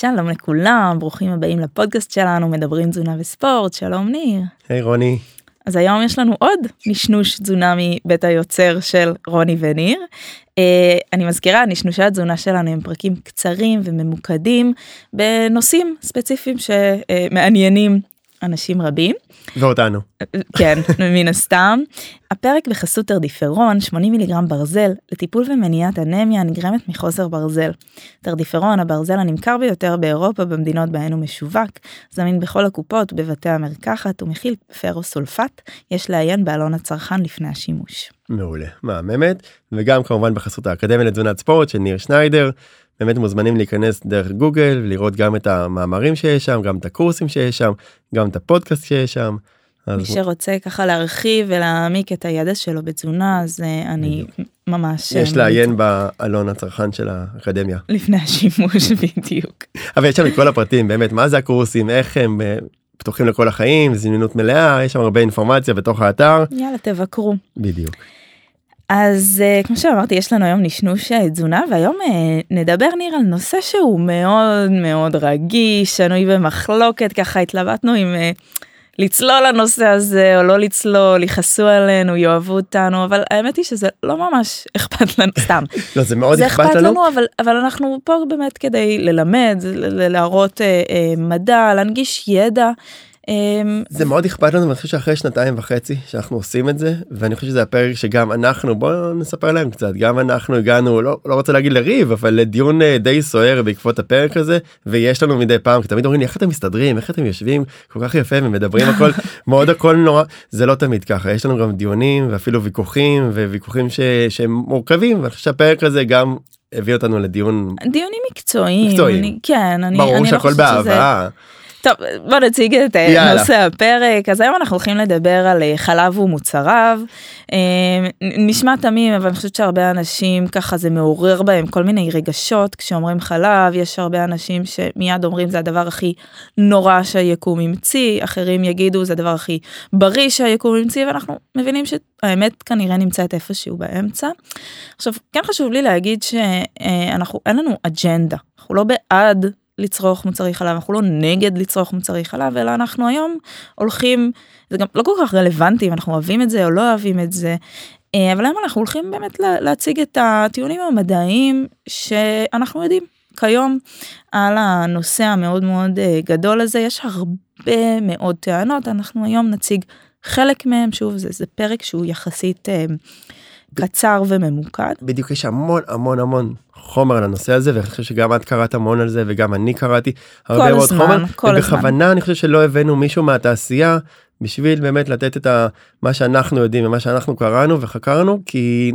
שלום לכולם, ברוכים הבאים לפודקאסט שלנו, מדברים תזונה וספורט, שלום ניר. היי hey, רוני. אז היום יש לנו עוד נשנוש תזונה מבית היוצר של רוני וניר. Uh, אני מזכירה, נשנושי התזונה שלנו הם פרקים קצרים וממוקדים בנושאים ספציפיים שמעניינים אנשים רבים. ואותנו. כן, מן הסתם. הפרק בחסות טרדיפרון, 80 מיליגרם ברזל, לטיפול ומניעת אנמיה הנגרמת מחוסר ברזל. טרדיפרון, הברזל הנמכר ביותר באירופה במדינות בהן הוא משווק, זמין בכל הקופות, בבתי המרקחת, ומכיל פרוסולפט, יש לעיין בעלון הצרכן לפני השימוש. מעולה, מהממת, וגם כמובן בחסות האקדמיה לתזונת ספורט של ניר שניידר. באמת מוזמנים להיכנס דרך גוגל לראות גם את המאמרים שיש שם גם את הקורסים שיש שם גם את הפודקאסט שיש שם. מי שרוצה ככה להרחיב ולהעמיק את הידע שלו בתזונה אז אה, אני ממש יש לעיין בעלון הצרכן של האקדמיה. לפני השימוש בדיוק. אבל יש שם את כל הפרטים באמת מה זה הקורסים איך הם אה, פתוחים לכל החיים זמינות מלאה יש שם הרבה אינפורמציה בתוך האתר. יאללה תבקרו. בדיוק. אז uh, כמו שאמרתי יש לנו היום נשנוש תזונה והיום uh, נדבר ניר על נושא שהוא מאוד מאוד רגיש שנוי במחלוקת ככה התלבטנו uh, לצלול לנושא הזה או לא לצלול יכעסו עלינו יאהבו אותנו אבל האמת היא שזה לא ממש אכפת לנו סתם לא זה מאוד זה אכפת לנו, לנו אבל אבל אנחנו פה באמת כדי ללמד להראות uh, uh, מדע להנגיש ידע. אמ, זה מאוד אכפת לנו ואני חושב שאחרי שנתיים וחצי שאנחנו עושים את זה ואני חושב שזה הפרק שגם אנחנו בוא נספר להם קצת גם אנחנו הגענו לא, לא רוצה להגיד לריב אבל לדיון אה, די סוער בעקבות הפרק הזה ויש לנו מדי פעם כי תמיד אומרים לי איך אתם מסתדרים איך אתם יושבים כל כך יפה ומדברים הכל מאוד הכל נורא זה לא תמיד ככה יש לנו גם דיונים ואפילו ויכוחים וויכוחים ש, שהם מורכבים ואני חושב שהפרק הזה גם הביא אותנו לדיון דיונים מקצועיים, מקצועיים. אני, כן אני ברור אני שהכל לא באהבה. שזה... טוב בוא נציג את אה, יאללה. נושא הפרק. אז היום אנחנו הולכים לדבר על אה, חלב ומוצריו. אה, נשמע תמים אבל אני חושבת שהרבה אנשים ככה זה מעורר בהם כל מיני רגשות כשאומרים חלב. יש הרבה אנשים שמיד אומרים זה הדבר הכי נורא שהיקום המציא אחרים יגידו זה הדבר הכי בריא שהיקום המציא ואנחנו מבינים שהאמת כנראה נמצאת איפשהו באמצע. עכשיו כן חשוב לי להגיד שאנחנו אין לנו אג'נדה. אנחנו לא בעד לצרוך מוצרי חלב אנחנו לא נגד לצרוך מוצרי חלב אלא אנחנו היום הולכים זה גם לא כל כך רלוונטי אם אנחנו אוהבים את זה או לא אוהבים את זה. אה, אבל היום אנחנו הולכים באמת להציג את הטיעונים המדעיים שאנחנו יודעים כיום על הנושא המאוד מאוד אה, גדול הזה יש הרבה מאוד טענות אנחנו היום נציג חלק מהם שוב זה, זה פרק שהוא יחסית אה, קצר וממוקד. בדיוק יש המון המון המון חומר על הנושא הזה ואני חושב שגם את קראת המון על זה וגם אני קראתי הרבה מאוד הזמן, חומר. כל ובכוונה הזמן. אני חושב שלא הבאנו מישהו מהתעשייה בשביל באמת לתת את ה, מה שאנחנו יודעים ומה שאנחנו קראנו וחקרנו כי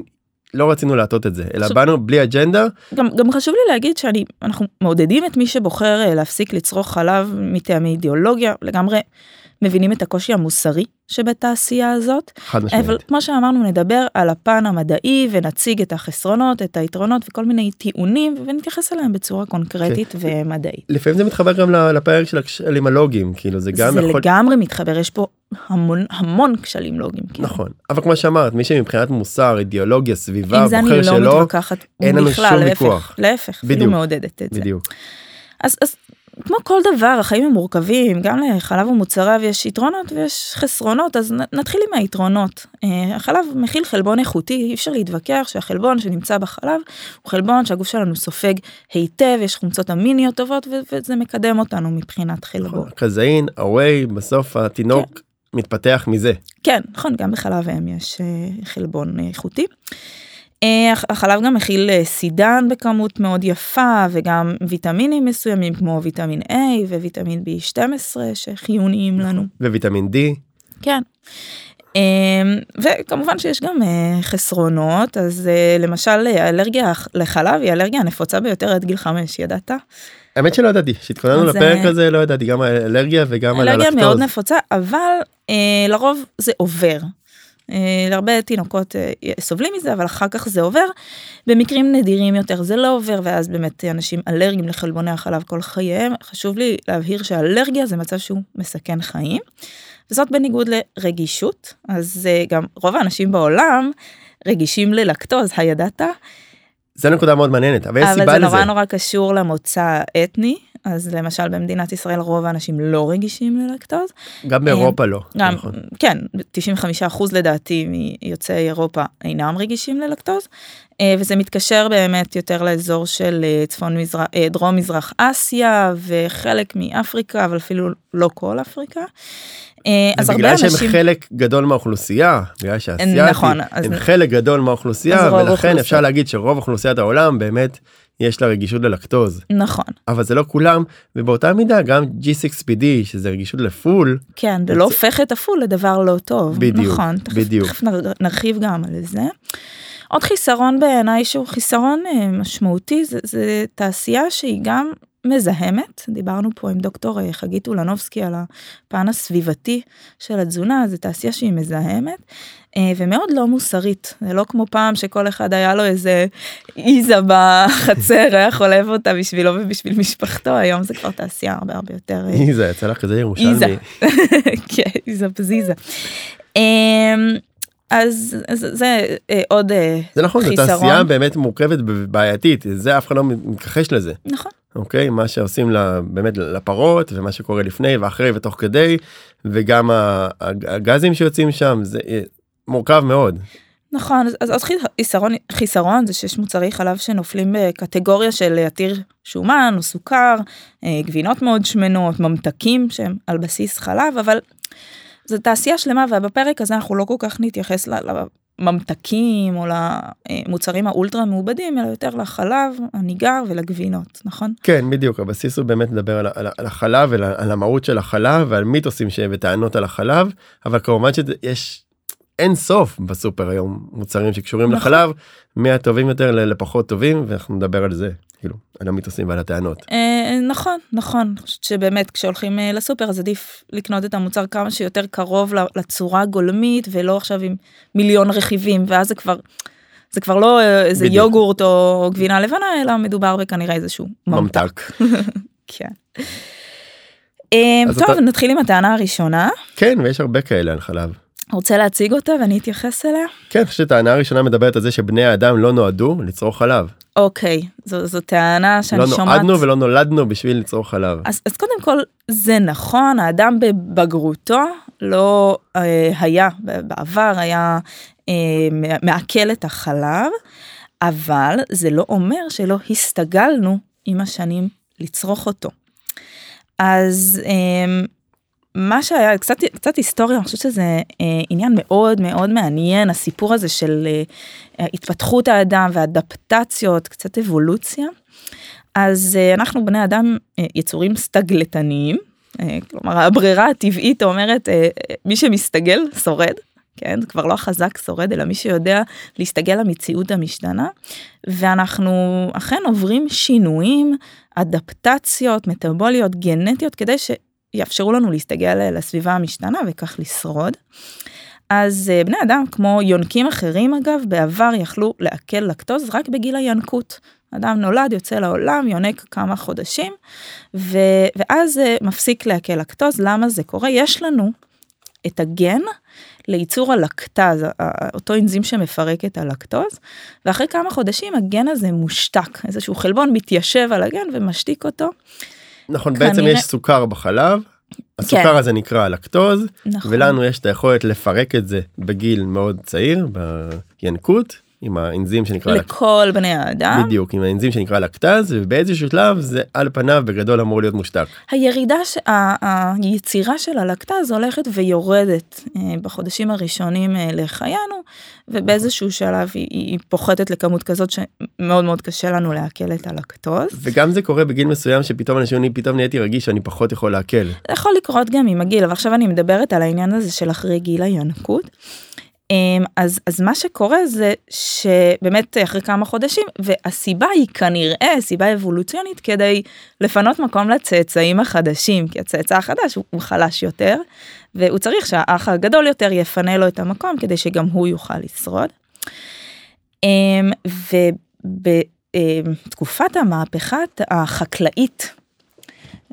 לא רצינו להטות את זה אלא עכשיו, באנו בלי אג'נדה. גם, גם חשוב לי להגיד שאני אנחנו מעודדים את מי שבוחר אה, להפסיק לצרוך חלב מטעמי אידיאולוגיה לגמרי. מבינים את הקושי המוסרי שבתעשייה הזאת. חד משמעית. אבל כמו שאמרנו נדבר על הפן המדעי ונציג את החסרונות את היתרונות וכל מיני טיעונים ונתייחס אליהם בצורה קונקרטית. כן. ומדעית. לפעמים זה מתחבר גם לפרק של הכשלים הלוגיים כאילו זה גם זה יכול... לגמרי מתחבר יש פה המון המון כשלים לוגיים. כן. נכון אבל כמו שאמרת מי שמבחינת מוסר אידיאולוגיה סביבה בוחר שלא. זה לא מתווכחת אין לנו שום ויכוח. להפך, אפילו מעודדת את זה. בדיוק. אז, אז כמו כל דבר החיים הם מורכבים גם לחלב ומוצריו יש יתרונות ויש חסרונות אז נתחיל עם היתרונות אה, החלב מכיל חלבון איכותי אי אפשר להתווכח שהחלבון שנמצא בחלב הוא חלבון שהגוף שלנו סופג היטב יש חומצות אמיניות טובות וזה מקדם אותנו מבחינת חלבון. קזאין, הווי בסוף התינוק כן. מתפתח מזה. כן נכון גם בחלב אם יש אה, חלבון איכותי. אה, החלב גם מכיל אה, סידן בכמות מאוד יפה וגם ויטמינים מסוימים כמו ויטמין A וויטמין B12 שחיוניים לנו. וויטמין D. כן. אה, וכמובן שיש גם חסרונות אז למשל אלרגיה לחלב היא אלרגיה הנפוצה ביותר עד גיל 5 ידעת? האמת שלא ידעתי שהתכוננו לפרק הזה לא ידעתי גם אלרגיה וגם על הלקטוז. אלרגיה מאוד נפוצה אבל לרוב זה עובר אה, להרבה תינוקות אה, סובלים מזה אבל אחר כך זה עובר במקרים נדירים יותר זה לא עובר ואז באמת אנשים אלרגיים לחלבוני החלב כל חייהם חשוב לי להבהיר שאלרגיה זה מצב שהוא מסכן חיים. וזאת בניגוד לרגישות אז אה, גם רוב האנשים בעולם רגישים ללקטוז הידעת. זה נקודה מאוד מעניינת אבל יש סיבה לזה. אבל זה נורא נורא קשור למוצא האתני אז למשל במדינת ישראל רוב האנשים לא רגישים ללקטוז. גם באירופה לא. גם, נכון. כן, 95% לדעתי מיוצאי אירופה אינם רגישים ללקטוז, וזה מתקשר באמת יותר לאזור של צפון מזרח, דרום מזרח אסיה וחלק מאפריקה, אבל אפילו לא כל אפריקה. אה, אז הרבה אנשים... בגלל שהם חלק גדול מהאוכלוסייה, בגלל שהאסייתים נכון, הם אז... חלק גדול מהאוכלוסייה, ולכן אוכלוסייה. אפשר להגיד שרוב אוכלוסיית העולם באמת יש לה רגישות ללקטוז. נכון. אבל זה לא כולם, ובאותה מידה גם G6PD שזה רגישות לפול. כן, זה לא הופך את הפול לדבר לא טוב. בדיוק, נכון, בדיוק. תכף נרחיב גם על זה. עוד חיסרון בעיניי שהוא חיסרון אה, משמעותי זה, זה תעשייה שהיא גם מזהמת, דיברנו פה עם דוקטור אה, חגית אולנובסקי על הפן הסביבתי של התזונה, זו תעשייה שהיא מזהמת אה, ומאוד לא מוסרית, זה לא כמו פעם שכל אחד היה לו איזה איזה בחצר, היה חולב אותה בשבילו ובשביל משפחתו, היום זה כבר תעשייה הרבה הרבה יותר... אה, איזה, יצא לך כזה ירושלמי. איזה, כן, איזה פזיזה. אז, אז זה עוד חיסרון. זה נכון, זו תעשייה באמת מורכבת ובעייתית, זה אף אחד לא מתכחש לזה. נכון. אוקיי מה שעושים לה, באמת לפרות ומה שקורה לפני ואחרי ותוך כדי וגם הגזים שיוצאים שם זה אה, מורכב מאוד. נכון אז, אז חיסרון חיסרון זה שיש מוצרי חלב שנופלים בקטגוריה של עתיר שומן או סוכר אה, גבינות מאוד שמנות ממתקים שהם על בסיס חלב אבל. זו תעשייה שלמה ובפרק הזה אנחנו לא כל כך נתייחס לממתקים או למוצרים האולטרה מעובדים אלא יותר לחלב הניגר ולגבינות נכון? כן בדיוק. הבסיס הוא באמת לדבר על, על, על החלב ועל המהות של החלב ועל מיתוסים וטענות על החלב אבל כמובן שיש אין סוף בסופר היום מוצרים שקשורים נכון. לחלב מהטובים יותר לפחות טובים ואנחנו נדבר על זה כאילו על המיתוסים ועל הטענות. אה, נכון נכון שבאמת כשהולכים אה, לסופר אז עדיף לקנות את המוצר כמה שיותר קרוב לצורה הגולמית ולא עכשיו עם מיליון רכיבים ואז זה כבר. זה כבר לא אה, איזה בדיוק. יוגורט או גבינה לבנה אלא מדובר בכנראה איזשהו ממתק. כן. טוב. נתחיל עם הטענה הראשונה. כן ויש הרבה כאלה על חלב. רוצה להציג אותה ואני אתייחס אליה? כן, אני שהטענה הראשונה מדברת על זה שבני האדם לא נועדו לצרוך חלב. אוקיי, זו, זו טענה שאני לא שומעת... לא נועדנו ולא נולדנו בשביל לצרוך חלב. אז, אז קודם כל, זה נכון, האדם בבגרותו לא אה, היה, בעבר היה אה, מעכל את החלב, אבל זה לא אומר שלא הסתגלנו עם השנים לצרוך אותו. אז אה, מה שהיה קצת קצת היסטוריה אני חושבת שזה אה, עניין מאוד מאוד מעניין הסיפור הזה של אה, התפתחות האדם ואדפטציות קצת אבולוציה. אז אה, אנחנו בני אדם אה, יצורים סטגלטניים אה, כלומר הברירה הטבעית אומרת אה, מי שמסתגל שורד. כן כבר לא החזק שורד אלא מי שיודע להסתגל למציאות המשתנה ואנחנו אכן עוברים שינויים אדפטציות מטבוליות גנטיות כדי. יאפשרו לנו להסתגל לסביבה המשתנה וכך לשרוד. אז אה, בני אדם כמו יונקים אחרים אגב בעבר יכלו לעכל לקטוז רק בגיל הינקות. אדם נולד יוצא לעולם יונק כמה חודשים ו... ואז אה, מפסיק לעכל לקטוז למה זה קורה יש לנו את הגן לייצור הלקטז אותו אנזים שמפרק את הלקטוז ואחרי כמה חודשים הגן הזה מושתק איזשהו חלבון מתיישב על הגן ומשתיק אותו נכון כנראה... בעצם יש סוכר בחלב הסוכר כן. הזה נקרא לקטוז נכון. ולנו יש את היכולת לפרק את זה בגיל מאוד צעיר בינקות עם האנזים שנקרא לכל לק... בני האדם בדיוק עם האנזים שנקרא לקטז ובאיזשהו שלב זה על פניו בגדול אמור להיות מושתק. הירידה ש... היצירה של הלקטז הולכת ויורדת אה, בחודשים הראשונים אה, לחיינו ובאיזשהו שלב היא, היא פוחתת לכמות כזאת שמאוד מאוד קשה לנו לעכל את הלקטוז. וגם זה קורה בגיל מסוים שפתאום אנשים פתאום נהייתי רגיש שאני פחות יכול לעכל. יכול לקרות גם עם הגיל ועכשיו אני מדברת על העניין הזה של אחרי גיל הינקות. אמ, אז אז מה שקורה זה שבאמת אחרי כמה חודשים והסיבה היא כנראה סיבה אבולוציונית כדי לפנות מקום לצאצאים החדשים כי הצאצא החדש הוא חלש יותר והוא צריך שהאח הגדול יותר יפנה לו את המקום כדי שגם הוא יוכל לשרוד. אמ, ובתקופת המהפכה החקלאית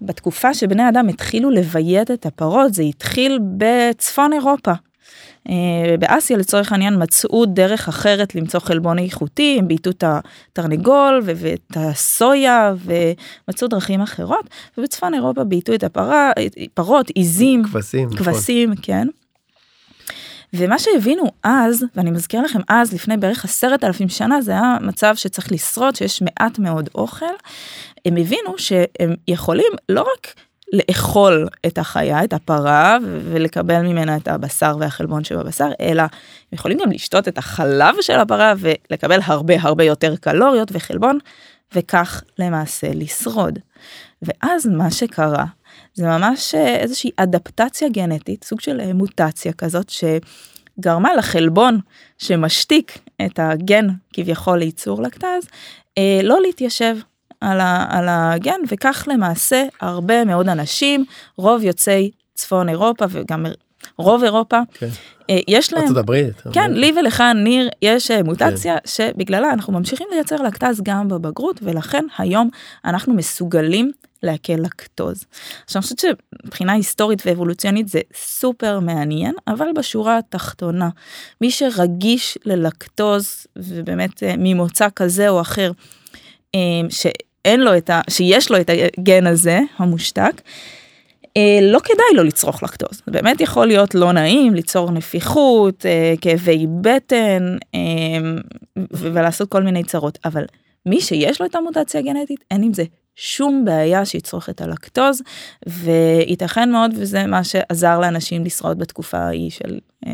בתקופה שבני אדם התחילו לביית את הפרות זה התחיל בצפון אירופה. אה, באסיה לצורך העניין מצאו דרך אחרת למצוא חלבון איכותי, הם בעיטו את התרנגול ואת הסויה ומצאו דרכים אחרות, ובצפון אירופה בעיטו את הפרה, פרות, עיזים, כבשים, נכון. כבשים, נכון. כן. ומה שהבינו אז, ואני מזכיר לכם אז, לפני בערך עשרת אלפים שנה, זה היה מצב שצריך לשרוד, שיש מעט מאוד אוכל, הם הבינו שהם יכולים לא רק לאכול את החיה, את הפרה, ולקבל ממנה את הבשר והחלבון שבבשר, אלא יכולים גם לשתות את החלב של הפרה ולקבל הרבה הרבה יותר קלוריות וחלבון, וכך למעשה לשרוד. ואז מה שקרה, זה ממש אה, איזושהי אדפטציה גנטית, סוג של אה, מוטציה כזאת, שגרמה לחלבון שמשתיק את הגן כביכול לייצור לקטז, אה, לא להתיישב על, ה, על הגן וכך למעשה הרבה מאוד אנשים רוב יוצאי צפון אירופה וגם רוב אירופה כן. יש להם, ארצות הברית, כן לי ולך ניר יש מוטציה כן. שבגללה אנחנו ממשיכים לייצר לקטז גם בבגרות ולכן היום אנחנו מסוגלים לעכל לקטוז. עכשיו אני חושבת שמבחינה היסטורית ואבולוציונית זה סופר מעניין אבל בשורה התחתונה מי שרגיש ללקטוז ובאמת ממוצא כזה או אחר. שאין לו את ה... שיש לו את הגן הזה המושתק, אה, לא כדאי לו לצרוך לקטוז. זה באמת יכול להיות לא נעים, ליצור נפיחות, אה, כאבי בטן אה, ולעשות כל מיני צרות, אבל מי שיש לו את המוטציה הגנטית, אין עם זה שום בעיה שיצרוך את הלקטוז, וייתכן מאוד וזה מה שעזר לאנשים לשרוד בתקופה ההיא של אה,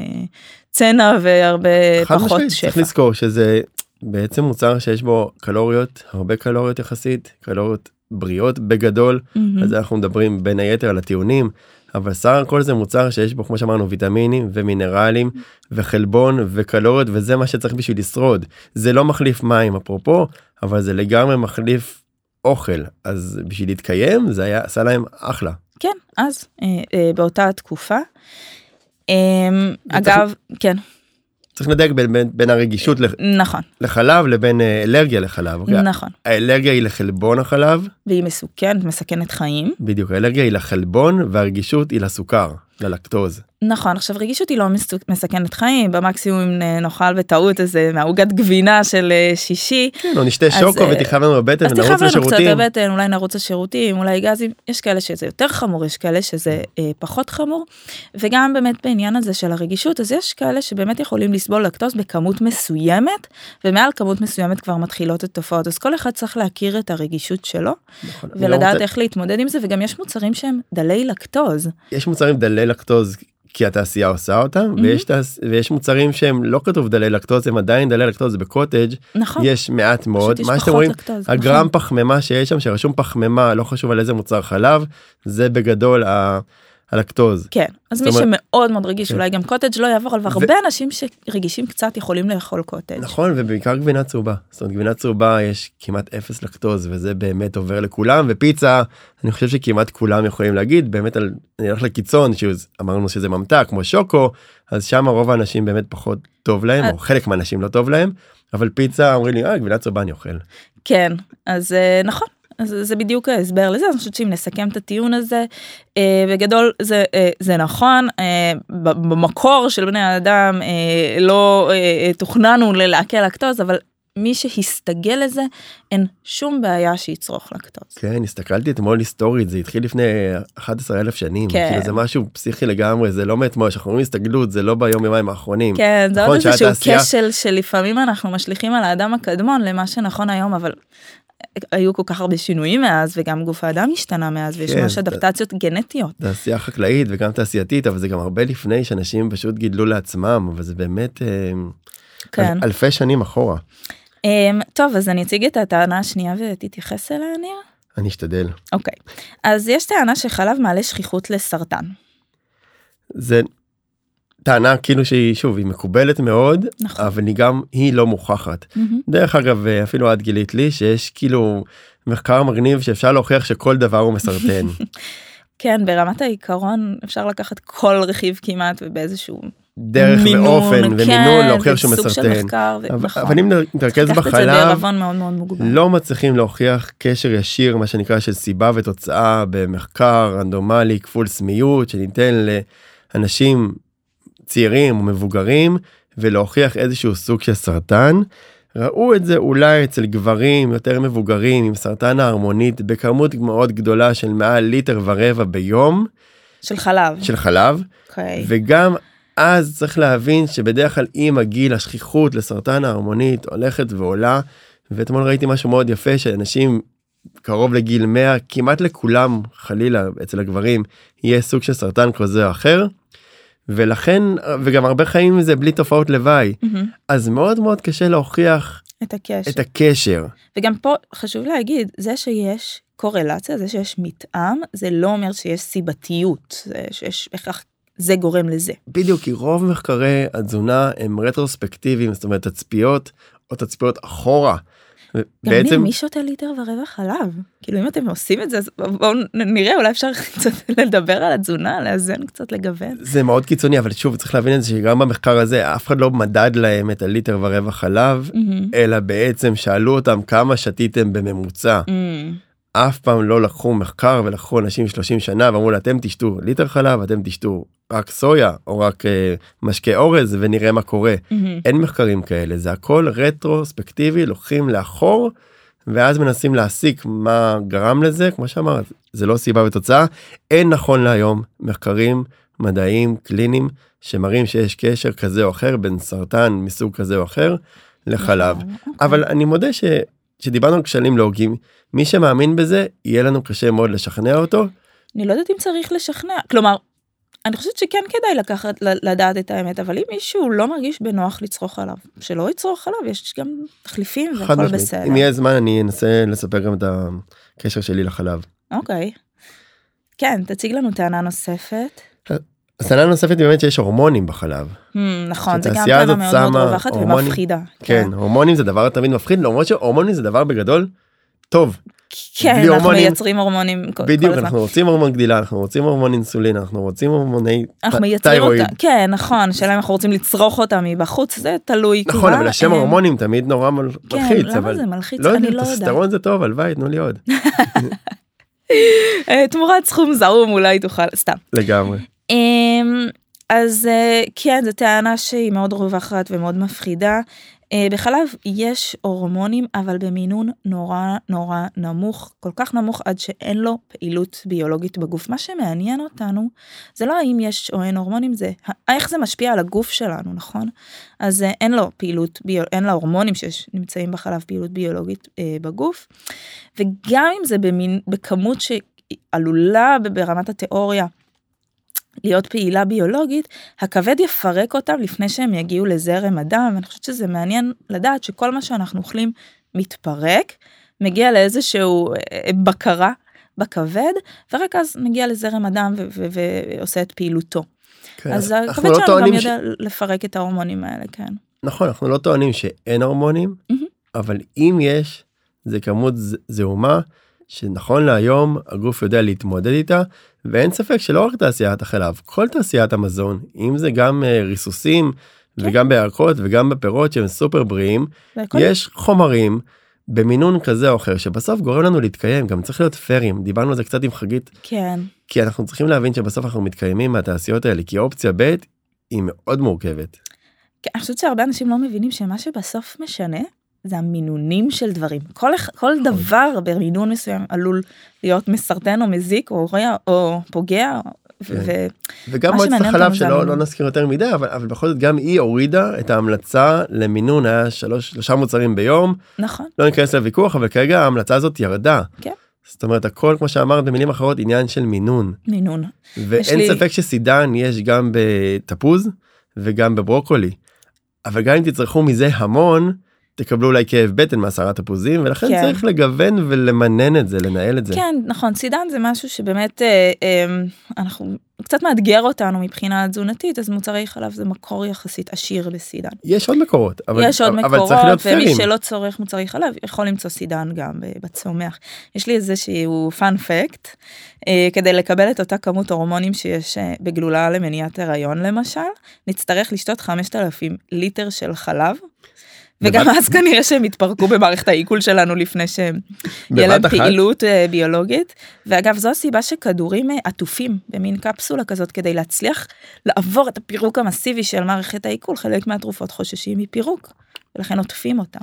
צנע והרבה פחות שפע. צריך לזכור שזה בעצם מוצר שיש בו קלוריות הרבה קלוריות יחסית קלוריות בריאות בגדול mm-hmm. אז אנחנו מדברים בין היתר על הטיעונים אבל סך הכל זה מוצר שיש בו כמו שאמרנו ויטמינים ומינרלים וחלבון וקלוריות וזה מה שצריך בשביל לשרוד זה לא מחליף מים אפרופו אבל זה לגמרי מחליף אוכל אז בשביל להתקיים זה היה עשה להם אחלה. כן אז אה, אה, באותה תקופה. אה, אגב כן. צריך לדייק בין, בין, בין הרגישות נכון. לחלב לבין אה, אלרגיה לחלב. אוקיי? נכון. האלרגיה היא לחלבון החלב. והיא מסוכנת, מסכנת חיים. בדיוק, האלרגיה היא לחלבון והרגישות היא לסוכר. ללקטוז. נכון עכשיו רגישות היא לא מסכנת חיים במקסימום אם נאכל בטעות איזה מעוגת גבינה של אה, שישי. כן, או נשתה שוקו אה, ותכאב לנו בבטן ונרוץ לשירותים. אז תכאב לנו קצת בבטן אולי נרוץ לשירותים אולי גזים יש כאלה שזה יותר חמור יש כאלה שזה אה, פחות חמור וגם באמת בעניין הזה של הרגישות אז יש כאלה שבאמת יכולים לסבול לקטוז בכמות מסוימת ומעל כמות מסוימת כבר מתחילות התופעות אז כל אחד צריך להכיר את הרגישות שלו נכון, לא ולדעת לא איך להתמודד עם זה וגם יש מוצרים שהם דלי לקטוז. יש מוצרים דלי לקטוז כי התעשייה עושה אותם mm-hmm. ויש תעש... ויש מוצרים שהם לא כתוב דלי לקטוז הם עדיין דלי לקטוז בקוטג' נכון יש מעט מאוד מה שאתם רואים לקטוז, הגרם נכון. פחמימה שיש שם שרשום פחמימה לא חשוב על איזה מוצר חלב זה בגדול ה... הלקטוז. כן, אז מי אומרת... שמאוד מאוד רגיש כן. אולי גם קוטג' לא יעבור, אבל ו... הרבה אנשים שרגישים קצת יכולים לאכול קוטג'. נכון, ובעיקר גבינה צהובה. זאת אומרת, גבינה צהובה יש כמעט אפס לקטוז, וזה באמת עובר לכולם, ופיצה, אני חושב שכמעט כולם יכולים להגיד, באמת, על, אני הולך לקיצון, שאמרנו שזה ממתק, כמו שוקו, אז שם רוב האנשים באמת פחות טוב להם, או חלק מהאנשים לא טוב להם, אבל פיצה אומרים לי, אה, גבינה צהובה אני אוכל. כן, אז אה, נכון. אז זה בדיוק ההסבר לזה, אני חושבת שאם נסכם את הטיעון הזה, אה, בגדול זה, אה, זה נכון, אה, במקור של בני האדם אה, לא אה, תוכננו ללעכל לקטוז, אבל מי שהסתגל לזה אין שום בעיה שיצרוך לקטוז. כן הסתכלתי אתמול היסטורית זה התחיל לפני 11 אלף שנים כן. כאילו זה משהו פסיכי לגמרי זה לא מאתמול שאנחנו רואים הסתגלות זה לא ביום יומיים האחרונים. כן זה נכון, עוד איזשהו כשל שלפעמים אנחנו משליכים על האדם הקדמון למה שנכון היום אבל היו כל כך הרבה שינויים מאז וגם גוף האדם השתנה מאז ויש כן, ממש אדפטציות גנטיות. תעשייה חקלאית וגם תעשייתית אבל זה גם הרבה לפני שאנשים פשוט גידלו לעצמם אבל זה באמת אה, כן. אל, אלפי שנים אחורה. Um, טוב אז אני אציג את הטענה השנייה ותתייחס אליה ניר. אני אשתדל. אוקיי. אז יש טענה שחלב מעלה שכיחות לסרטן. זה טענה כאילו שהיא שוב היא מקובלת מאוד נכון. אבל היא גם היא לא מוכחת. Mm-hmm. דרך אגב אפילו את גילית לי שיש כאילו מחקר מגניב שאפשר להוכיח שכל דבר הוא מסרטן. כן ברמת העיקרון אפשר לקחת כל רכיב כמעט ובאיזשהו דרך מינון, ואופן כן, ומינון להוכיח שהוא מסרטן. מחקר. אבל, נכון. אבל אם נתרכז בחלב מאוד מאוד לא מצליחים להוכיח קשר ישיר מה שנקרא של סיבה ותוצאה במחקר רנדומלי כפול סמיות שניתן לאנשים צעירים או מבוגרים ולהוכיח איזשהו סוג של סרטן. ראו את זה אולי אצל גברים יותר מבוגרים עם סרטן ההרמונית בכמות מאוד גדולה של מעל ליטר ורבע ביום. של חלב. של חלב. Okay. אוקיי. וגם אז צריך להבין שבדרך כלל עם הגיל השכיחות לסרטן ההרמונית הולכת ועולה. ואתמול ראיתי משהו מאוד יפה שאנשים קרוב לגיל 100 כמעט לכולם חלילה אצל הגברים יהיה סוג של סרטן כזה או אחר. ולכן וגם הרבה חיים מזה בלי תופעות לוואי mm-hmm. אז מאוד מאוד קשה להוכיח את הקשר. את הקשר. וגם פה חשוב להגיד זה שיש קורלציה זה שיש מתאם זה לא אומר שיש סיבתיות זה שיש בהכרח זה גורם לזה. בדיוק כי רוב מחקרי התזונה הם רטרוספקטיביים זאת אומרת תצפיות או תצפיות אחורה בעצם מי שותה ליטר ורבע חלב כאילו אם אתם עושים את זה אז בואו נראה אולי אפשר קצת לדבר על התזונה לאזן קצת לגוון זה מאוד קיצוני אבל שוב צריך להבין את זה שגם במחקר הזה אף אחד לא מדד להם את הליטר ורבע חלב. אלא בעצם שאלו אותם כמה שתיתם בממוצע. Mm-hmm. אף פעם לא לקחו מחקר ולקחו אנשים 30 שנה ואמרו לה אתם תשתו ליטר חלב אתם תשתו רק סויה או רק uh, משקה אורז ונראה מה קורה mm-hmm. אין מחקרים כאלה זה הכל רטרוספקטיבי לוקחים לאחור ואז מנסים להסיק מה גרם לזה כמו שאמרת זה לא סיבה ותוצאה אין נכון להיום מחקרים מדעיים קליניים שמראים שיש קשר כזה או אחר בין סרטן מסוג כזה או אחר לחלב. נכון, אבל אני מודה ש... שדיברנו על כשלים לוגיים מי שמאמין בזה יהיה לנו קשה מאוד לשכנע אותו. אני לא יודעת אם צריך לשכנע כלומר אני חושבת שכן כדאי לקחת לדעת את האמת אבל אם מישהו לא מרגיש בנוח לצרוך עליו שלא יצרוך עליו יש גם תחליפים והכל בסדר. אם יהיה זמן אני אנסה לספר גם את הקשר שלי לחלב. אוקיי. כן תציג לנו טענה נוספת. טענה נוספת באמת שיש הורמונים בחלב. Hmm, נכון זה גם טענה מאוד מאוד רווחת ומפחידה. כן, כן הורמונים זה דבר תמיד מפחיד למרות שהורמונים זה דבר בגדול טוב. כן, אנחנו הורמונים, מייצרים הורמונים בדיוק, אנחנו רוצים הורמון גדילה, אנחנו רוצים הורמון אינסולין, אנחנו רוצים הורמוני אנחנו מייצרים כן, נכון, שאלה אם אנחנו רוצים לצרוך אותה מבחוץ, זה תלוי. נכון, אבל השם אה, הורמונים תמיד נורא מלחיץ. כן, למה זה מלחיץ? לא אני לא יודעת. טסטרון זה טוב, הלוואי, תנו לי עוד. אה, תמורת סכום זעום אולי תוכל, סתם. לגמרי. אמ, אז אה, כן, זו טענה שהיא מאוד רווחת ומאוד מפחידה. Uh, בחלב יש הורמונים אבל במינון נורא נורא נמוך כל כך נמוך עד שאין לו פעילות ביולוגית בגוף. מה שמעניין אותנו זה לא האם יש או אין הורמונים זה איך זה משפיע על הגוף שלנו נכון? אז uh, אין לו פעילות אין לה הורמונים שנמצאים בחלב פעילות ביולוגית uh, בגוף. וגם אם זה במין בכמות שעלולה ברמת התיאוריה להיות פעילה ביולוגית, הכבד יפרק אותם לפני שהם יגיעו לזרם הדם, ואני חושבת שזה מעניין לדעת שכל מה שאנחנו אוכלים מתפרק, מגיע לאיזשהו אה, בקרה בכבד, ורק אז מגיע לזרם הדם ועושה את פעילותו. כן, אז הכבד לא שלנו גם יודע ש... לפרק את ההורמונים האלה, כן. נכון, אנחנו לא טוענים שאין הורמונים, mm-hmm. אבל אם יש, זה כמות זעומה. שנכון להיום הגוף יודע להתמודד איתה ואין ספק שלא רק תעשיית החלב כל תעשיית המזון אם זה גם uh, ריסוסים כן. וגם בירקות וגם בפירות שהם סופר בריאים והכל... יש חומרים במינון כזה או אחר שבסוף גורם לנו להתקיים גם צריך להיות פיירים דיברנו על זה קצת עם חגית כן כי אנחנו צריכים להבין שבסוף אנחנו מתקיימים מהתעשיות האלה כי אופציה ב' היא מאוד מורכבת. כן, אני חושבת שהרבה אנשים לא מבינים שמה שבסוף משנה זה המינונים של דברים כל כל נכון. דבר במינון מסוים עלול להיות מסרטן או מזיק או רע או פוגע. כן. ו... וגם מועצת החלב שלא לא נזכיר יותר מדי אבל, אבל בכל זאת גם היא הורידה את ההמלצה למינון היה שלוש שלושה מוצרים ביום נכון לא ניכנס לוויכוח אבל כרגע ההמלצה הזאת ירדה. כן. זאת אומרת הכל כמו שאמרת במילים אחרות עניין של מינון. מינון. ואין לי... ספק שסידן יש גם בתפוז וגם בברוקולי. אבל גם אם תצרכו מזה המון תקבלו אולי כאב בטן מעשרה תפוזים ולכן כן. צריך לגוון ולמנן את זה לנהל את זה. כן נכון סידן זה משהו שבאמת אה, אה, אנחנו קצת מאתגר אותנו מבחינה תזונתית אז מוצרי חלב זה מקור יחסית עשיר לסידן. יש עוד מקורות אבל יש עוד אבל מקורות ומי שלא צורך מוצרי חלב יכול למצוא סידן גם בצומח. יש לי איזה שהוא פאנפקט אה, כדי לקבל את אותה כמות הורמונים שיש אה, בגלולה למניעת הריון למשל נצטרך לשתות 5,000 ליטר של חלב. וגם אז כנראה שהם התפרקו במערכת העיכול שלנו לפני שהם יהיה להם פעילות אה, ביולוגית. ואגב זו הסיבה שכדורים אה, עטופים במין קפסולה כזאת כדי להצליח לעבור את הפירוק המסיבי של מערכת העיכול חלק מהתרופות חוששים מפירוק ולכן עוטפים אותם.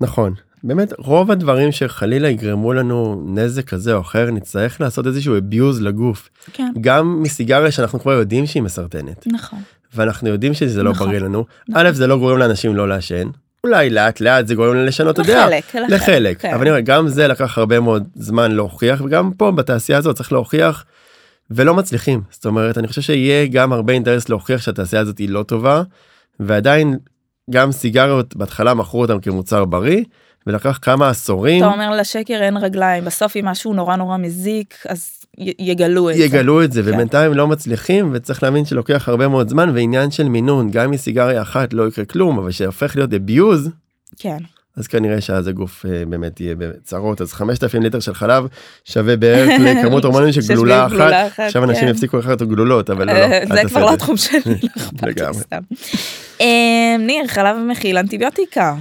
נכון באמת רוב הדברים שחלילה יגרמו לנו נזק כזה או אחר נצטרך לעשות איזשהו abuse לגוף כן. גם מסיגריה שאנחנו כבר יודעים שהיא מסרטנת נכון ואנחנו יודעים שזה לא נכון. בריא לנו. נכון. א' זה לא גורם לאנשים לא לעשן. אולי לאט לאט זה גורם לשנות את הדעה. לחלק, לחלק, לחלק. כן. אבל אני אומר גם זה לקח הרבה מאוד זמן להוכיח וגם פה בתעשייה הזאת צריך להוכיח ולא מצליחים. זאת אומרת אני חושב שיהיה גם הרבה אינטרס להוכיח שהתעשייה הזאת היא לא טובה ועדיין גם סיגריות בהתחלה מכרו אותם כמוצר בריא ולקח כמה עשורים. אתה אומר לשקר אין רגליים. בסוף אם משהו נורא נורא מזיק אז יגלו את זה. יגלו את זה כן. ובינתיים לא מצליחים וצריך להבין שלוקח הרבה מאוד זמן ועניין של מינון גם מסיגריה אחת לא יקרה כלום אבל שהופך להיות abuse כן. אז כנראה שאז הגוף אה, באמת יהיה בצרות אז 5,000 ליטר של חלב שווה בערך לכמות הורמונים של גלולה אחת עכשיו אנשים כן. יפסיקו לקחת גלולות אבל לא, לא, זה כבר לא התחום שלי, לא אכפת לי. סתם. אה, ניר, חלב מכיל אנטיביוטיקה.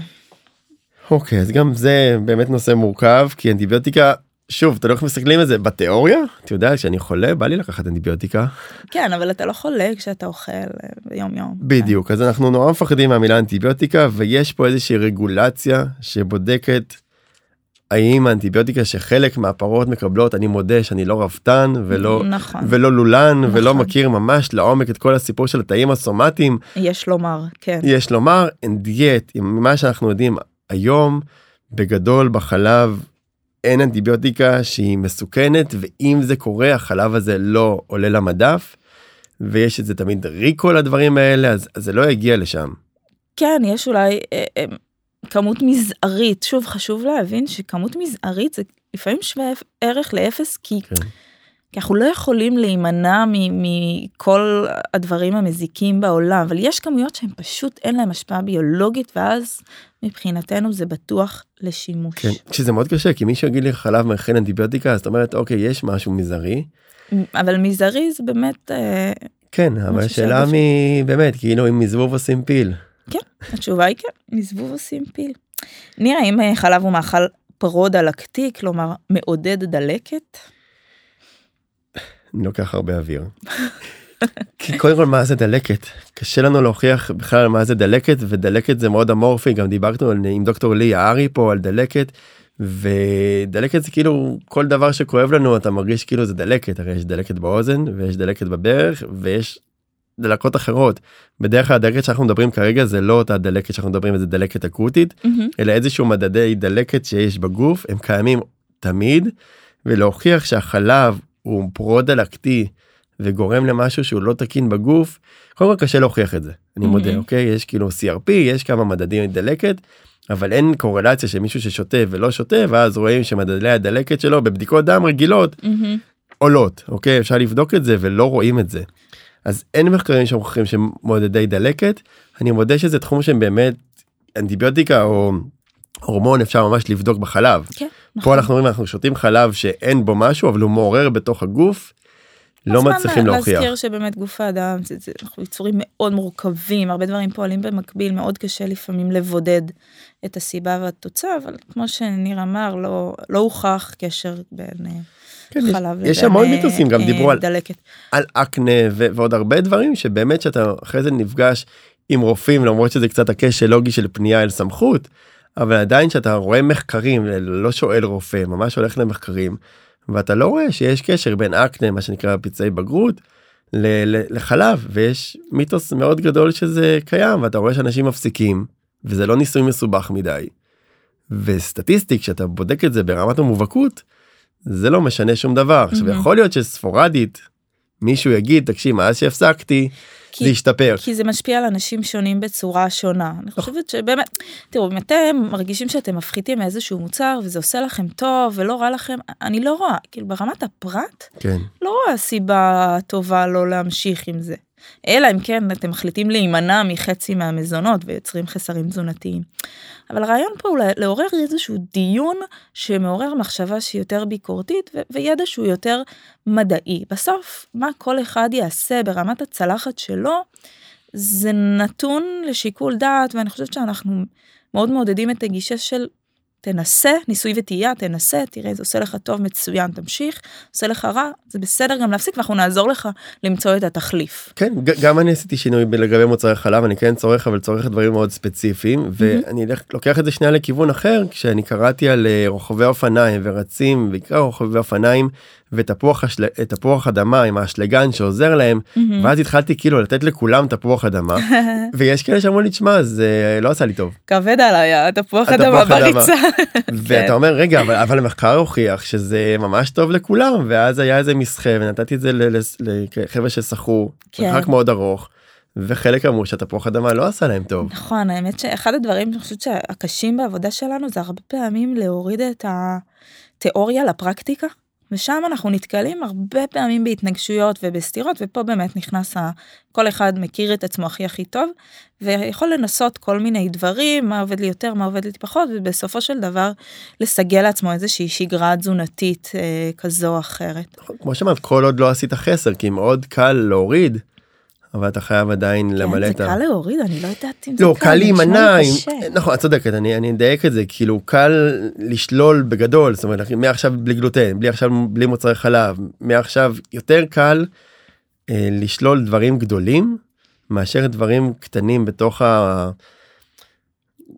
אוקיי אז גם זה באמת נושא מורכב כי אנטיביוטיקה שוב אתה לא איך מסתכלים על זה בתיאוריה אתה יודע כשאני חולה בא לי לקחת אנטיביוטיקה כן, אבל אתה לא חולה כשאתה אוכל אה, ביום יום. בדיוק אז אנחנו נורא מפחדים מהמילה אנטיביוטיקה ויש פה איזושהי רגולציה שבודקת האם האנטיביוטיקה שחלק מהפרות מקבלות אני מודה שאני לא רפתן ולא נכון, ולא לולן ולא נכון. מכיר ממש לעומק את כל הסיפור של התאים הסומטיים יש לומר, כן. יש לומר אין דיאט עם מה שאנחנו יודעים היום בגדול בחלב אין אנטיביוטיקה שהיא מסוכנת ואם זה קורה החלב הזה לא עולה למדף. ויש את זה תמיד ריקו לדברים האלה אז, אז זה לא יגיע לשם. כן, יש אולי אה, אה, כמות מזערית. שוב, חשוב להבין שכמות מזערית זה לפעמים שווה ערך לאפס, כי כן. כי אנחנו לא יכולים להימנע מ- מכל הדברים המזיקים בעולם, אבל יש כמויות שהן פשוט אין להן השפעה ביולוגית, ואז מבחינתנו זה בטוח לשימוש. כן, שזה מאוד קשה כי מישהו יגיד לי חלב מכין אנטיביוטיקה אז את אומרת אוקיי יש משהו מזערי. אבל מזערי זה באמת, אה, כן אבל השאלה מי באמת כאילו אם מזבוב עושים פיל. התשובה היא כן, מזבוב עושים פיל. נראה אם אה, חלב הוא מאכל פרודלקטי, כלומר מעודד דלקת. אני לוקח הרבה אוויר. כי קודם כל מה זה דלקת קשה לנו להוכיח בכלל מה זה דלקת ודלקת זה מאוד אמורפי גם דיברנו על, עם דוקטור לי יערי פה על דלקת ודלקת זה כאילו כל דבר שכואב לנו אתה מרגיש כאילו זה דלקת הרי יש דלקת באוזן ויש דלקת בברך ויש דלקות אחרות בדרך כלל הדלקת שאנחנו מדברים כרגע זה לא אותה דלקת שאנחנו מדברים זה דלקת אקוטית מהמם. אלא איזשהו מדדי דלקת שיש בגוף הם קיימים תמיד ולהוכיח שהחלב הוא פרו-דלקתי וגורם למשהו שהוא לא תקין בגוף קודם כל קשה להוכיח את זה אני מודה. אוקיי יש כאילו CRP יש כמה מדדים לדלקת אבל אין קורלציה של מישהו ששותה ולא שותה ואז רואים שמדדי הדלקת שלו בבדיקות דם רגילות מהמם. עולות אוקיי אפשר לבדוק את זה ולא רואים את זה. אז אין מחקרים שמוכיחים שמודדי דלקת אני מודה שזה תחום שהם באמת אנטיביוטיקה או הורמון אפשר ממש לבדוק בחלב. כן, פה נכון. אנחנו אומרים אנחנו שותים חלב שאין בו משהו אבל הוא מעורר בתוך הגוף. לא מצליחים להוכיח. להזכיר שבאמת גוף האדם זה, זה, אנחנו יצורים מאוד מורכבים הרבה דברים פועלים במקביל מאוד קשה לפעמים לבודד את הסיבה והתוצאה אבל כמו שניר אמר לא לא הוכח קשר בין אה, כן, יש- חלב יש לבין, המון אה, מיתוסים גם אה, דיברו על על אקנה ו- ועוד הרבה דברים שבאמת שאתה אחרי זה נפגש עם רופאים למרות שזה קצת הקשר לוגי של פנייה אל סמכות אבל עדיין שאתה רואה מחקרים לא שואל רופא ממש הולך למחקרים ואתה לא רואה שיש קשר בין אקנה מה שנקרא פצעי בגרות לחלב ויש מיתוס מאוד גדול שזה קיים ואתה רואה שאנשים מפסיקים וזה לא ניסוי מסובך מדי. וסטטיסטיק שאתה בודק את זה ברמת המובהקות זה לא משנה שום דבר עכשיו. יכול להיות שספורדית מישהו יגיד תקשיב מאז שהפסקתי כי- זה השתפר. כי זה משפיע על אנשים שונים בצורה שונה. אני חושבת שבאמת, תראו, אם אתם מרגישים שאתם מפחיתים מאיזשהו מוצר וזה עושה לכם טוב ולא רע לכם, אני לא רואה, כאילו ברמת הפרט, כן לא רואה סיבה טובה לא להמשיך עם זה. אלא אם כן אתם מחליטים להימנע מחצי מהמזונות ויוצרים חסרים תזונתיים. אבל הרעיון פה הוא לעורר איזשהו דיון שמעורר מחשבה שהיא יותר ביקורתית וידע שהוא יותר מדעי. בסוף, מה כל אחד יעשה ברמת הצלחת שלו, זה נתון לשיקול דעת, ואני חושבת שאנחנו מאוד מעודדים את הגישה של תנסה, ניסוי וטעייה, תנסה, תראה, זה עושה לך טוב, מצוין, תמשיך, עושה לך רע, זה בסדר גם להפסיק, ואנחנו נעזור לך למצוא את התחליף. כן, גם אני עשיתי שינוי לגבי מוצרי חלב, אני כן צורך, אבל צורך דברים מאוד ספציפיים, ואני לוקח את זה שנייה לכיוון אחר, כשאני קראתי על אה, רוכבי אופניים ורצים, בעיקר רוכבי אופניים, ותפוח השל... תפוח אדמה עם האשלגן שעוזר להם mm-hmm. ואז התחלתי כאילו לתת לכולם תפוח אדמה ויש כאלה שאמרו לי תשמע זה לא עשה לי טוב. כבד עליי התפוח אדמה בריצה. ואתה כן. אומר רגע אבל, אבל המחקר הוכיח שזה ממש טוב לכולם ואז היה איזה מסחה ונתתי את זה לחבר'ה ששחו כן. מרחק מאוד ארוך. וחלק אמרו שהתפוח אדמה לא עשה להם טוב. נכון האמת שאחד הדברים אני חושבת שהקשים בעבודה שלנו זה הרבה פעמים להוריד את התיאוריה לפרקטיקה. ושם אנחנו נתקלים הרבה פעמים בהתנגשויות ובסתירות ופה באמת נכנס ה... כל אחד מכיר את עצמו הכי הכי טוב ויכול לנסות כל מיני דברים מה עובד לי יותר מה עובד לי פחות ובסופו של דבר לסגל לעצמו איזושהי שגרה תזונתית אה, כזו או אחרת. כמו שאמרת כל עוד לא עשית חסר כי מאוד קל להוריד אבל אתה חייב עדיין כן, למלא את ה... זה קל להוריד, אני לא יודעת אם זה לא, קל. לא, קל להימנע. נכון, את צודקת, אני, אני אדייק את זה, כאילו קל לשלול בגדול, זאת אומרת, מעכשיו בלי גלוטן, בלי עכשיו בלי מוצרי חלב, מעכשיו יותר קל אה, לשלול דברים גדולים, מאשר דברים קטנים בתוך ה...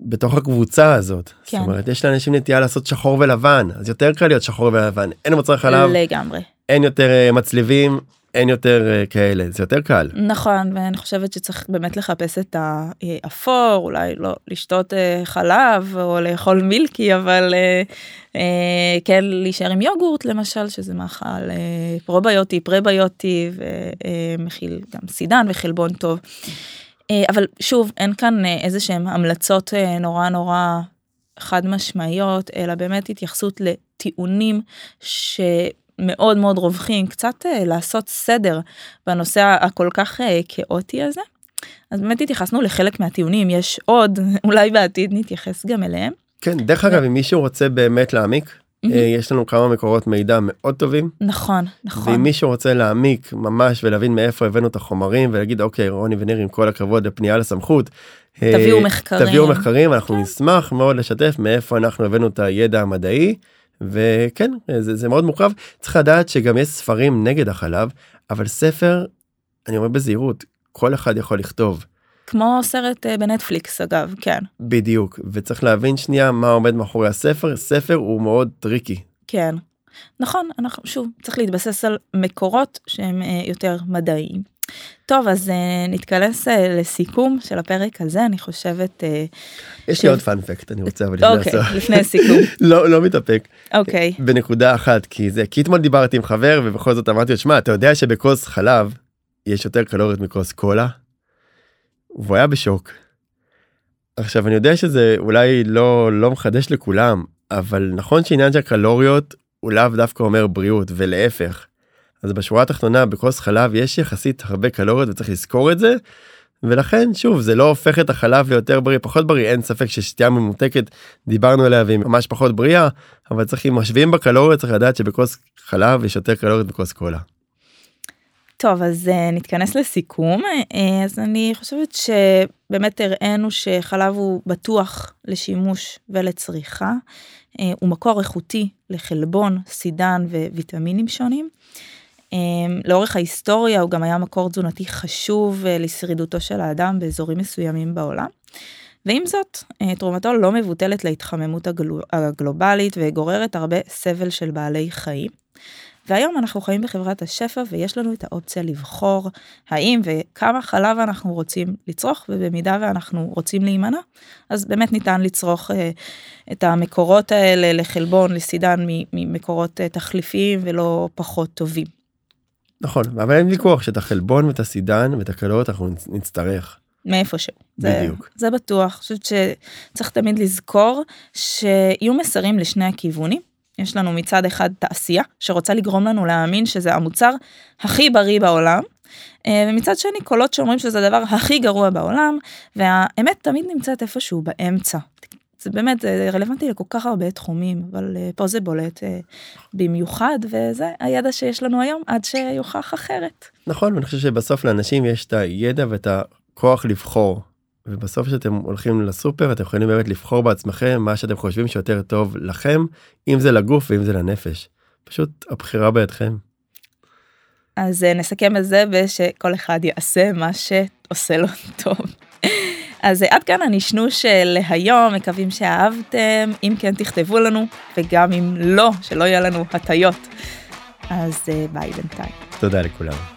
בתוך הקבוצה הזאת. כן. זאת אומרת, יש לאנשים נטייה לעשות שחור ולבן, אז יותר קל להיות שחור ולבן. אין מוצרי חלב. לגמרי. אין יותר אה, מצליבים, אין יותר אה, כאלה זה יותר קל נכון ואני חושבת שצריך באמת לחפש את האפור אולי לא לשתות אה, חלב או לאכול מילקי אבל אה, כן להישאר עם יוגורט למשל שזה מאכל פרוביוטי פרביוטי ומכיל גם סידן וחלבון טוב. אבל שוב אין כאן איזה שהם המלצות נורא נורא חד משמעיות אלא באמת התייחסות לטיעונים ש... מאוד מאוד רווחים, קצת uh, לעשות סדר בנושא הכל כך uh, כאוטי הזה. אז באמת התייחסנו לחלק מהטיעונים, יש עוד, אולי בעתיד נתייחס גם אליהם. כן, דרך אגב, אם מישהו רוצה באמת להעמיק, uh, יש לנו כמה מקורות מידע מאוד טובים. נכון, נכון. ואם מישהו רוצה להעמיק ממש ולהבין מאיפה הבאנו את החומרים ולהגיד אוקיי רוני וניר עם כל הכבוד לפנייה לסמכות. תביאו מחקרים. תביאו מחקרים, אנחנו כן. נשמח מאוד לשתף מאיפה אנחנו הבאנו את הידע המדעי. וכן זה, זה מאוד מורכב צריך לדעת שגם יש ספרים נגד החלב אבל ספר אני אומר בזהירות כל אחד יכול לכתוב. כמו סרט אה, בנטפליקס אגב כן בדיוק וצריך להבין שנייה מה עומד מאחורי הספר ספר הוא מאוד טריקי. כן נכון אנחנו שוב צריך להתבסס על מקורות שהם אה, יותר מדעיים. טוב אז uh, נתכנס uh, לסיכום של הפרק הזה אני חושבת uh, יש ש... לי עוד fun fact אני רוצה אבל okay, אוקיי, לפני הסיכום לא לא מתאפק אוקיי okay. בנקודה אחת כי זה כי אתמול דיברתי עם חבר ובכל זאת אמרתי לו שמע אתה יודע שבכוס חלב יש יותר קלוריות מכוס קולה. והוא היה בשוק. עכשיו אני יודע שזה אולי לא לא מחדש לכולם אבל נכון שעניין של קלוריות הוא לאו דווקא אומר בריאות ולהפך. אז בשורה התחתונה בכוס חלב יש יחסית הרבה קלוריות וצריך לזכור את זה. ולכן שוב זה לא הופך את החלב ליותר בריא פחות בריא אין ספק ששתייה ממותקת דיברנו עליה והיא ממש פחות בריאה אבל צריך אם משווים בקלוריות צריך לדעת שבכוס חלב יש יותר קלוריות בכוס קולה. טוב אז uh, נתכנס לסיכום uh, אז אני חושבת שבאמת הראינו שחלב הוא בטוח לשימוש ולצריכה uh, הוא מקור איכותי לחלבון סידן וויטמינים שונים. אמ, לאורך ההיסטוריה הוא גם היה מקור תזונתי חשוב אה, לשרידותו של האדם באזורים מסוימים בעולם. ועם זאת, אה, תרומתו לא מבוטלת להתחממות הגלו, הגלובלית וגוררת הרבה סבל של בעלי חיים. והיום אנחנו חיים בחברת השפע ויש לנו את האופציה לבחור האם וכמה חלב אנחנו רוצים לצרוך ובמידה ואנחנו רוצים להימנע אז באמת ניתן לצרוך אה, את המקורות האלה לחלבון לסידן ממקורות אה, תחליפיים ולא פחות טובים. נכון אבל אין ויכוח שאת החלבון ואת הסידן ואת הקלוריות אנחנו נצטרך. מאיפה שהוא. בדיוק. זה, זה בטוח. אני חושבת שצריך תמיד לזכור שיהיו מסרים לשני הכיוונים. יש לנו מצד אחד תעשייה שרוצה לגרום לנו להאמין שזה המוצר הכי בריא בעולם. אה, ומצד שני קולות שאומרים שזה הדבר הכי גרוע בעולם והאמת תמיד נמצאת איפשהו באמצע. זה באמת זה רלוונטי לכל כך הרבה תחומים אבל אה, פה זה בולט אה, במיוחד וזה הידע שיש לנו היום עד שיוכח אחרת. נכון אני חושב שבסוף לאנשים יש את הידע ואת הכוח לבחור ובסוף שאתם הולכים לסופר אתם יכולים באמת לבחור בעצמכם מה שאתם חושבים שיותר טוב לכם אם זה לגוף ואם זה לנפש. פשוט הבחירה בידכם. אז אה, נסכם את זה ושכל אחד יעשה מה שעושה לו טוב. אז עד כאן הנשנוש להיום, מקווים שאהבתם, אם כן תכתבו לנו, וגם אם לא, שלא יהיה לנו הטיות. אז ביי בינתיים. תודה לכולם.